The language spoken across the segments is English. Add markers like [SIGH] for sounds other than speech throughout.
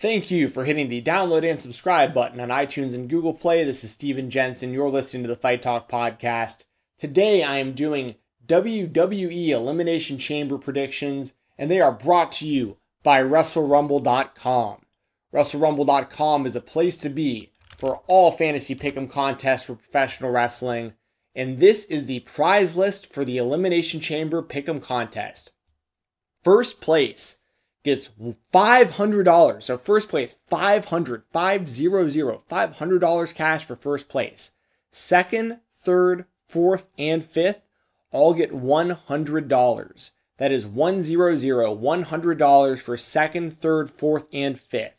Thank you for hitting the download and subscribe button on iTunes and Google Play. This is Steven Jensen. You're listening to the Fight Talk podcast. Today I am doing WWE Elimination Chamber predictions, and they are brought to you by WrestleRumble.com. WrestleRumble.com is a place to be for all fantasy pick'em contests for professional wrestling, and this is the prize list for the Elimination Chamber pick'em contest. First place gets $500. So first place, 500, 500, $500 cash for first place. Second, third, fourth, and fifth all get $100. That is 100, $100 for second, third, fourth, and fifth.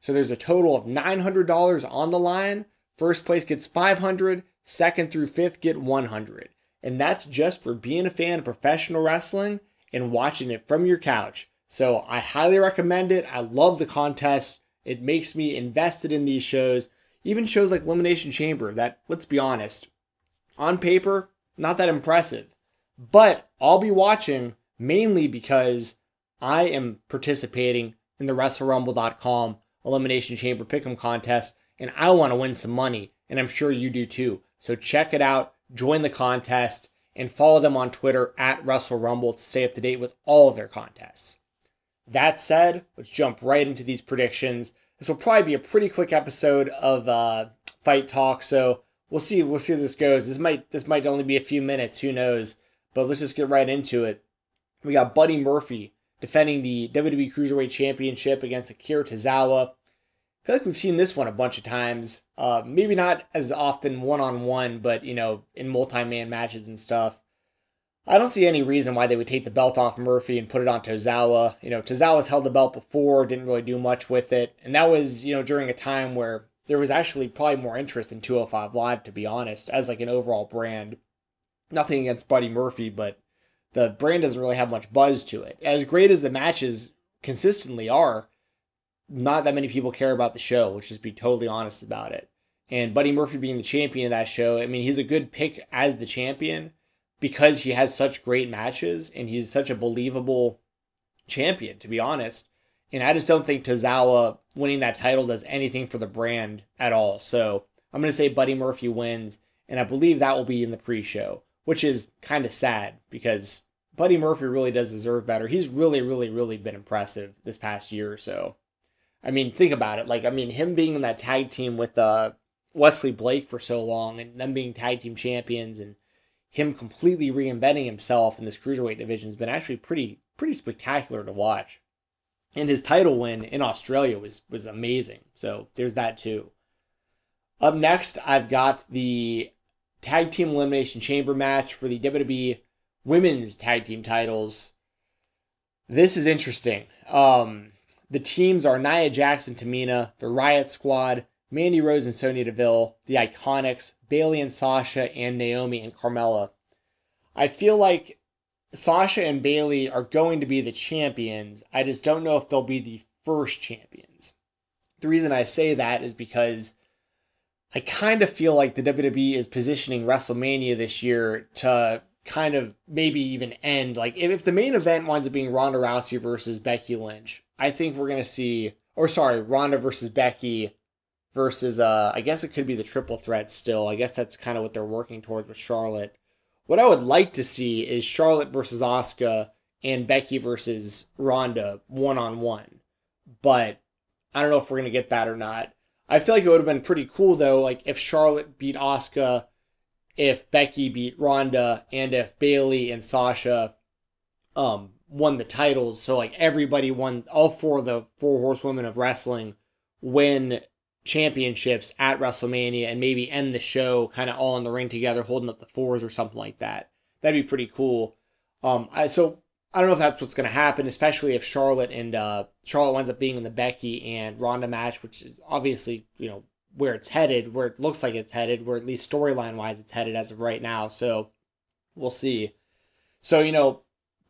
So there's a total of $900 on the line. First place gets 500, second through fifth get 100. And that's just for being a fan of professional wrestling and watching it from your couch. So I highly recommend it. I love the contest. It makes me invested in these shows. Even shows like Elimination Chamber, that, let's be honest, on paper, not that impressive. But I'll be watching mainly because I am participating in the WrestleRumble.com Elimination Chamber Pick'em contest, and I want to win some money, and I'm sure you do too. So check it out, join the contest, and follow them on Twitter at WrestleRumble to stay up to date with all of their contests. That said, let's jump right into these predictions. This will probably be a pretty quick episode of uh, Fight Talk, so we'll see. We'll see how this goes. This might this might only be a few minutes. Who knows? But let's just get right into it. We got Buddy Murphy defending the WWE Cruiserweight Championship against Akira Tozawa. I feel like we've seen this one a bunch of times. Uh, maybe not as often one on one, but you know, in multi man matches and stuff. I don't see any reason why they would take the belt off Murphy and put it on Tozawa. You know, Tozawa's held the belt before, didn't really do much with it. And that was, you know, during a time where there was actually probably more interest in 205 Live, to be honest, as like an overall brand. Nothing against Buddy Murphy, but the brand doesn't really have much buzz to it. As great as the matches consistently are, not that many people care about the show, let's just be totally honest about it. And Buddy Murphy being the champion of that show, I mean, he's a good pick as the champion because he has such great matches and he's such a believable champion, to be honest. And I just don't think Tozawa winning that title does anything for the brand at all. So I'm going to say Buddy Murphy wins, and I believe that will be in the pre show, which is kind of sad because Buddy Murphy really does deserve better. He's really, really, really been impressive this past year or so. I mean, think about it. Like, I mean, him being in that tag team with uh, Wesley Blake for so long and them being tag team champions and him completely reinventing himself in this cruiserweight division has been actually pretty pretty spectacular to watch. And his title win in Australia was was amazing. So there's that too. Up next, I've got the tag team elimination chamber match for the WWE women's tag team titles. This is interesting. Um, the teams are Nia Jackson Tamina, the Riot Squad, Mandy Rose and Sonya Deville, the Iconics, Bayley and Sasha, and Naomi and Carmella. I feel like Sasha and Bayley are going to be the champions. I just don't know if they'll be the first champions. The reason I say that is because I kind of feel like the WWE is positioning WrestleMania this year to kind of maybe even end. Like, if, the main event winds up being Ronda Rousey versus Becky Lynch, I think we're going to see, or sorry, Ronda versus Becky versus uh I guess it could be the triple threat still. I guess that's kind of what they're working towards with Charlotte. What I would like to see is Charlotte versus Asuka and Becky versus Ronda one on one. But I don't know if we're gonna get that or not. I feel like it would have been pretty cool though, like if Charlotte beat Asuka, if Becky beat Ronda, and if Bayley and Sasha um won the titles. So like everybody won all four of the four horsewomen of wrestling win championships at WrestleMania and maybe end the show kind of all in the ring together, holding up the fours or something like that. That'd be pretty cool. Um, I, so I don't know if that's what's going to happen, especially if Charlotte and uh, Charlotte winds up being in the Becky and Ronda match, which is obviously you know where it's headed, where it looks like it's headed, where at least storyline wise it's headed as of right now. So we'll see. So you know,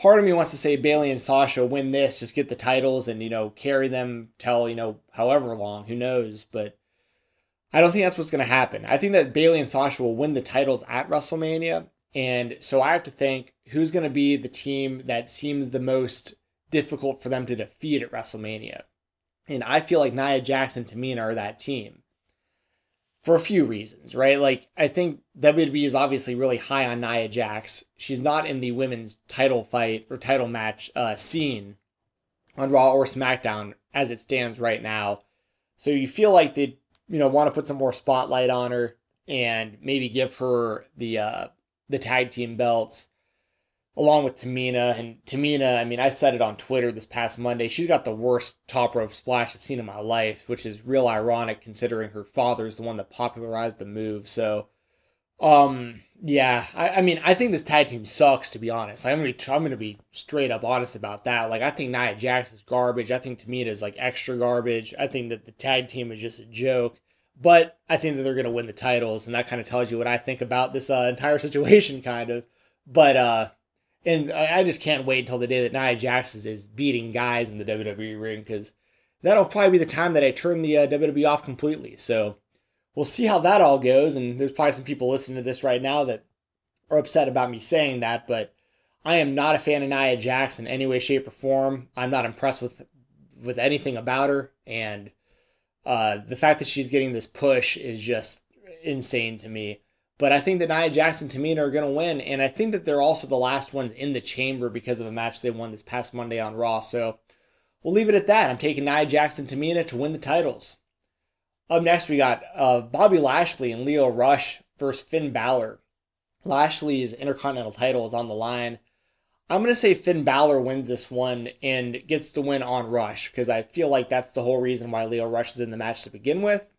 part of me wants to say Bayley and Sasha win this, just get the titles and, you know, carry them till, you know, however long, who knows. But I don't think that's what's going to happen. I think that Bayley and Sasha will win the titles at WrestleMania. And so I have to think who's going to be the team that seems the most difficult for them to defeat at WrestleMania. And I feel like Nia Jackson, Tamina are that team for a few reasons, right? Like, I think WWE is obviously really high on Nia Jax. She's not in the women's title fight or title match uh, scene on Raw or SmackDown as it stands right now. So you feel like they, you know, want to put some more spotlight on her and maybe give her the uh, the tag team belts along with Tamina. And Tamina, I mean, I said it on Twitter this past Monday. She's got the worst top rope splash I've seen in my life, which is real ironic considering her father's the one that popularized the move. So, um, yeah, I, I mean, I think this tag team sucks to be honest. I'm gonna be, I'm gonna be straight up honest about that. Like, I think Nia Jax is garbage. I think Tamina is like extra garbage. I think that the tag team is just a joke. But I think that they're gonna win the titles, and that kind of tells you what I think about this uh, entire [LAUGHS] situation, kind of. But uh, and I just can't wait until the day that Nia Jax is beating guys in the WWE ring because that'll probably be the time that I turn the uh, WWE off completely. So we'll see how that all goes. And there's probably some people listening to this right now that are upset about me saying that, but I am not a fan of Nia Jax in any way, shape, or form. I'm not impressed with with anything about her, and uh, the fact that she's getting this push is just insane to me. But I think that Nia Jackson and Tamina are going to win, and I think that they're also the last ones in the chamber because of a match they won this past Monday on Raw. So we'll leave it at that. I'm taking Nia Jackson and Tamina to win the titles. Up next, we got uh, Bobby Lashley and Lio Rush versus Finn Balor. Lashley's Intercontinental title is on the line. I'm going to say Finn Balor wins this one and gets the win on Rush because I feel like that's the whole reason why Lio Rush is in the match to begin with.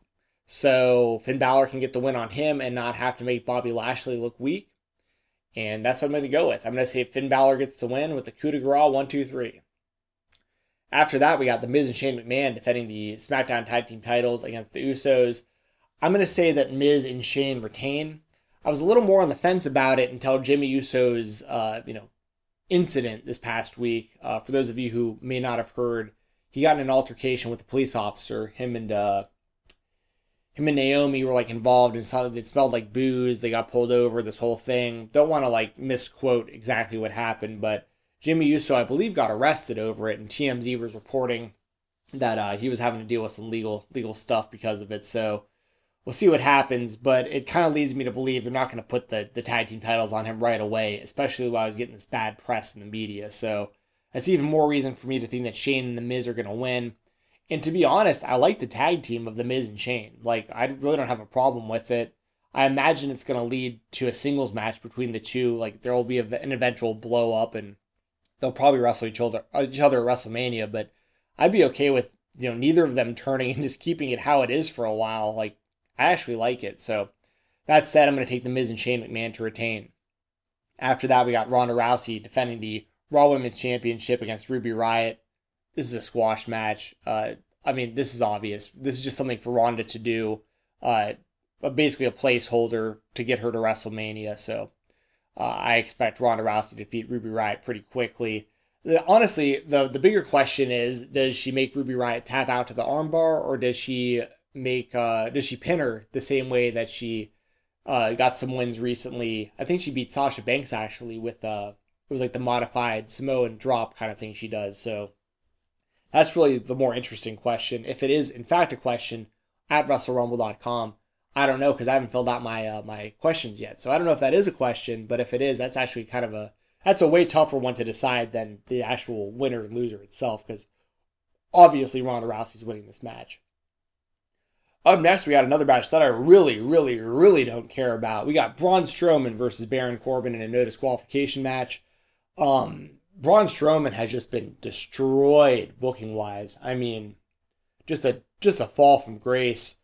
So Finn Balor can get the win on him and not have to make Bobby Lashley look weak. And that's what I'm going to go with. I'm going to say Finn Balor gets the win with the coup de grace, one, two, three. After that, we got The Miz and Shane McMahon defending the SmackDown Tag Team titles against the Usos. I'm going to say that Miz and Shane retain. I was a little more on the fence about it until Jimmy Uso's, uh, you know, incident this past week. Uh, for those of you who may not have heard, he got in an altercation with a police officer. Him and uh, him and Naomi were like involved in something that smelled like booze. They got pulled over, this whole thing. Don't want to like misquote exactly what happened, but Jimmy Uso, I believe, got arrested over it, and TMZ was reporting that uh, he was having to deal with some legal legal stuff because of it. So we'll see what happens, but it kind of leads me to believe they're not going to put the, the tag team titles on him right away, especially while I was getting this bad press in the media. So that's even more reason for me to think that Shane and The Miz are going to win. And to be honest, I like the tag team of The Miz and Shane. Like, I really don't have a problem with it. I imagine it's going to lead to a singles match between the two. Like, there will be an eventual blow up, and they'll probably wrestle each other, uh, each other at WrestleMania. But I'd be okay with you know neither of them [LAUGHS] turning and just keeping it how it is for a while. Like, I actually like it. So that said, I'm going to take The Miz and Shane McMahon to retain. After that, we got Ronda Rousey defending the Raw Women's Championship against Ruby Riott this is a squash match. Uh, I mean, this is obvious. This is just something for Ronda to do. Uh, basically a placeholder to get her to WrestleMania. So uh, I expect Ronda Rousey to defeat Ruby Riott pretty quickly. Honestly, the the bigger question is: Does she make Ruby Riott tap out to the armbar, or does she make uh, does she pin her the same way that she uh, got some wins recently? I think she beat Sasha Banks actually with uh, it was like the modified Samoan drop kind of thing she does. So that's really the more interesting question. If it is in fact a question at WrestleRumble.com, I don't know because I haven't filled out my uh, my questions yet. So I don't know if that is a question, but if it is, that's actually kind of a that's a way tougher one to decide than the actual winner and loser itself because obviously Ronda Rousey's winning this match. Up next, we got another match that I really, really, really don't care about. We got Braun Strowman versus Baron Corbin in a no disqualification match. Um, Braun Strowman has just been destroyed booking wise. I mean, just a just a fall from grace.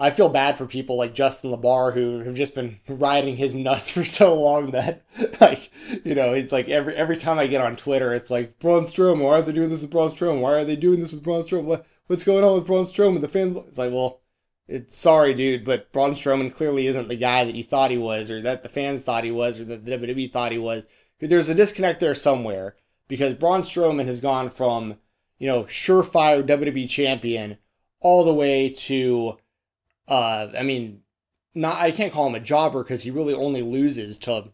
I feel bad for people like Justin LaBar who have just been [LAUGHS] riding his nuts for so long that, [LAUGHS] like, you know, it's like every every time I get on Twitter, it's like Braun Strowman. Why are they doing this with Braun Strowman? Why are they doing this with Braun Strowman? What, what's going on with Braun Strowman? The fans. It's like, well, it's sorry, dude, but Braun Strowman clearly isn't the guy that you thought he was, or that the fans thought he was, or that the WWE thought he was there's a disconnect there somewhere because Braun Strowman has gone from, you know, surefire WWE champion all the way to, uh, I mean, not I can't call him a jobber because he really only loses to,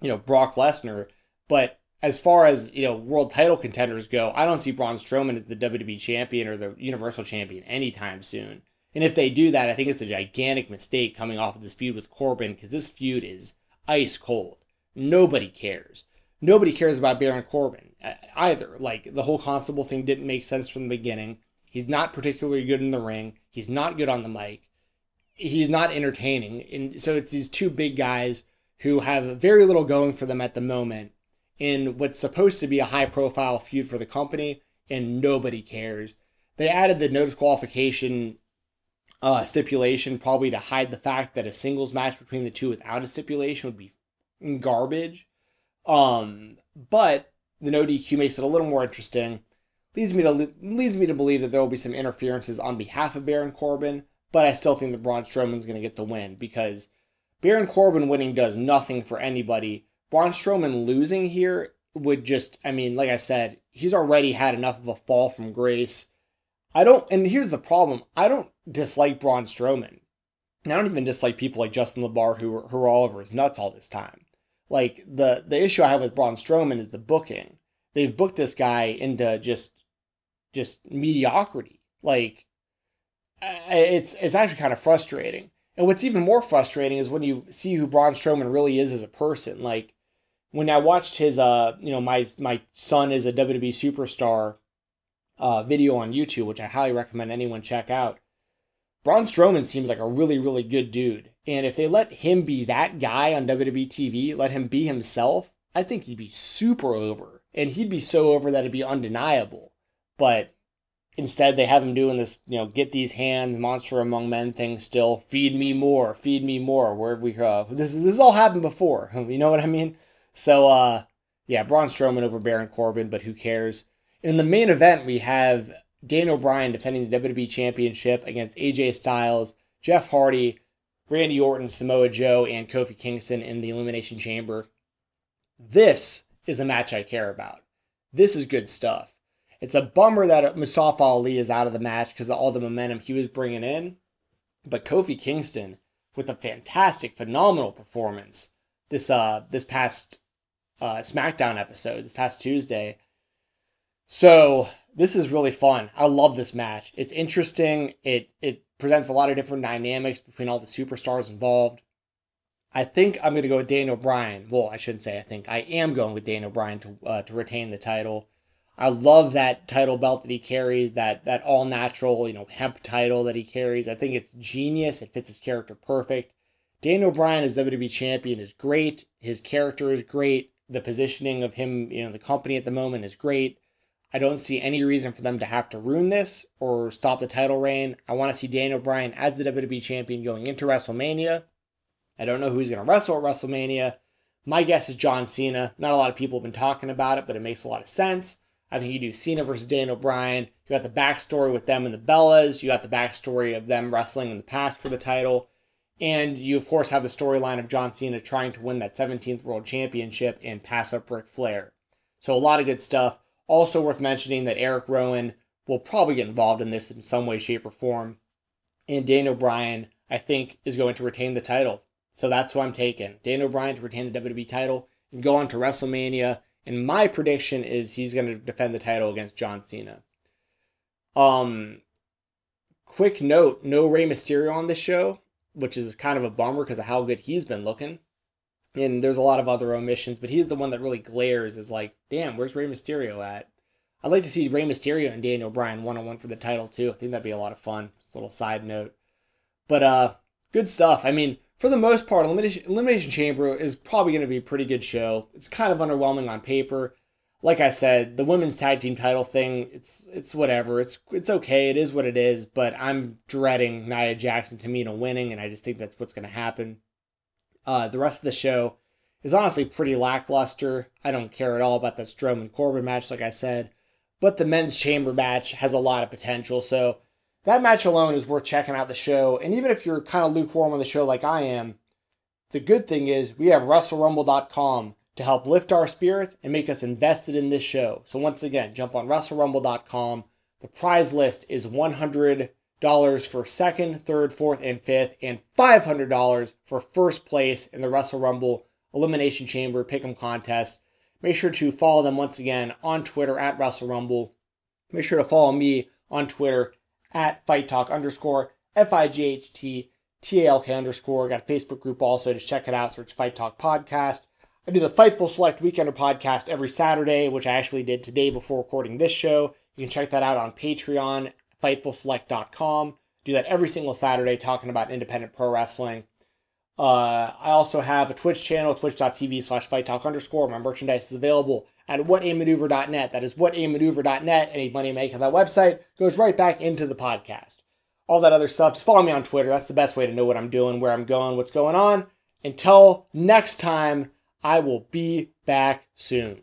you know, Brock Lesnar, but as far as you know, world title contenders go, I don't see Braun Strowman as the WWE champion or the Universal champion anytime soon. And if they do that, I think it's a gigantic mistake coming off of this feud with Corbin because this feud is ice cold. Nobody cares. Nobody cares about Baron Corbin either. Like the whole constable thing didn't make sense from the beginning. He's not particularly good in the ring. He's not good on the mic. He's not entertaining. And so it's these two big guys who have very little going for them at the moment in what's supposed to be a high profile feud for the company, and nobody cares. They added the no disqualification uh, stipulation probably to hide the fact that a singles match between the two without a stipulation would be garbage. Um, but the no DQ makes it a little more interesting. Leads me to leads me to believe that there will be some interferences on behalf of Baron Corbin, but I still think that Braun Strowman's going to get the win because Baron Corbin winning does nothing for anybody. Braun Strowman losing here would just, I mean, like I said, he's already had enough of a fall from grace. I don't, and here's the problem I don't dislike Braun Strowman. And I don't even dislike people like Justin LaBar who who are all over his nuts all this time. Like the the issue I have with Braun Strowman is the booking. They've booked this guy into just just mediocrity. Like it's it's actually kind of frustrating. And what's even more frustrating is when you see who Braun Strowman really is as a person. Like when I watched his uh you know my my son is a WWE superstar uh video on YouTube, which I highly recommend anyone check out. Braun Strowman seems like a really really good dude, and if they let him be that guy on WWE TV, let him be himself, I think he'd be super over, and he'd be so over that it'd be undeniable. But Instead, they have him doing this, you know, get these hands, monster among men thing still. Feed me more, feed me more. Where we uh, this this all happened before. [LAUGHS] You know what I mean? So, uh, yeah, Braun Strowman over Baron Corbin, but who cares? In the main event, we have Daniel Bryan defending the WWE Championship against AJ Styles, Jeff Hardy, Randy Orton, Samoa Joe, and Kofi Kingston in the Elimination Chamber. This is a match I care about. This is good stuff. It's a bummer that Mustafa Ali is out of the match because of all the momentum he was bringing in. But Kofi Kingston, with a fantastic, phenomenal performance this uh this past uh, SmackDown episode, this past Tuesday. So this is really fun. I love this match. It's interesting. It it presents a lot of different dynamics between all the superstars involved. I think I'm going to go with Daniel O'Brien. Well, I shouldn't say I think. I am going with Daniel O'Brien to uh, to retain the title. I love that title belt that he carries, that that all natural, you know, hemp title that he carries. I think it's genius. It fits his character perfect. Daniel Bryan as WWE champion is great. His character is great. The positioning of him, you know, the company at the moment is great. I don't see any reason for them to have to ruin this or stop the title reign. I want to see Daniel Bryan as the WWE champion going into WrestleMania. I don't know who's going to wrestle at WrestleMania. My guess is John Cena. Not a lot of people have been talking about it, but it makes a lot of sense. I think you do Cena versus Daniel Bryan. You got the backstory with them and the Bellas. You got the backstory of them wrestling in the past for the title. And you, of course, have the storyline of John Cena trying to win that 17th World Championship and pass up Ric Flair. So, a lot of good stuff. Also, worth mentioning that Eric Rowan will probably get involved in this in some way, shape, or form. And Daniel Bryan, I think, is going to retain the title. So, that's who I'm taking. Daniel Bryan to retain the WWE title and go on to WrestleMania and my prediction is he's going to defend the title against John Cena. Um, quick note: no Rey Mysterio on this show, which is kind of a bummer because of how good he's been looking. And there's a lot of other omissions, but he's the one that really glares. Is like, damn, where's Rey Mysterio at? I'd like to see Rey Mysterio and Daniel Bryan one on one for the title too. I think that'd be a lot of fun. Just a little side note, but uh, good stuff. I mean, for the most part, Elimination, Elimination Chamber is probably going to be a pretty good show. It's kind of underwhelming on paper. Like I said, the women's tag team title thing, it's it's whatever. It's it's okay. It is what it is. But I'm dreading Nia Jackson Tamina winning, and I just think that's what's going to happen. Uh, the rest of the show is honestly pretty lackluster. I don't care at all about that Strowman Corbin match, like I said. But the men's chamber match has a lot of potential. So that match alone is worth checking out the show. And even if you're kind of lukewarm on the show like I am, the good thing is we have WrestleRumble.com to help lift our spirits and make us invested in this show. So once again, jump on WrestleRumble.com. The prize list is $100 for second, third, fourth, and fifth, and $500 for first place in the Wrestle Rumble Elimination Chamber Pick'em contest. Make sure to follow them once again on Twitter at Wrestle Rumble. Make sure to follow me on Twitter at Fight Talk underscore F I G H T T A L K underscore. Got a Facebook group also. Just check it out. Search Fight Talk Podcast. I do the Fightful Select Weekender podcast every Saturday, which I actually did today before recording this show. You can check that out on Patreon, FightfulSelect.com. Do that every single Saturday, talking about independent pro wrestling. Uh, I also have a Twitch channel, twitch.tv slash fight talk underscore. My merchandise is available at whatamaneuver.net. That is whatamaneuver.net. Any money I make on that website goes right back into the podcast. All that other stuff, just follow me on Twitter. That's the best way to know what I'm doing, where I'm going, what's going on. Until next time, I will be back soon.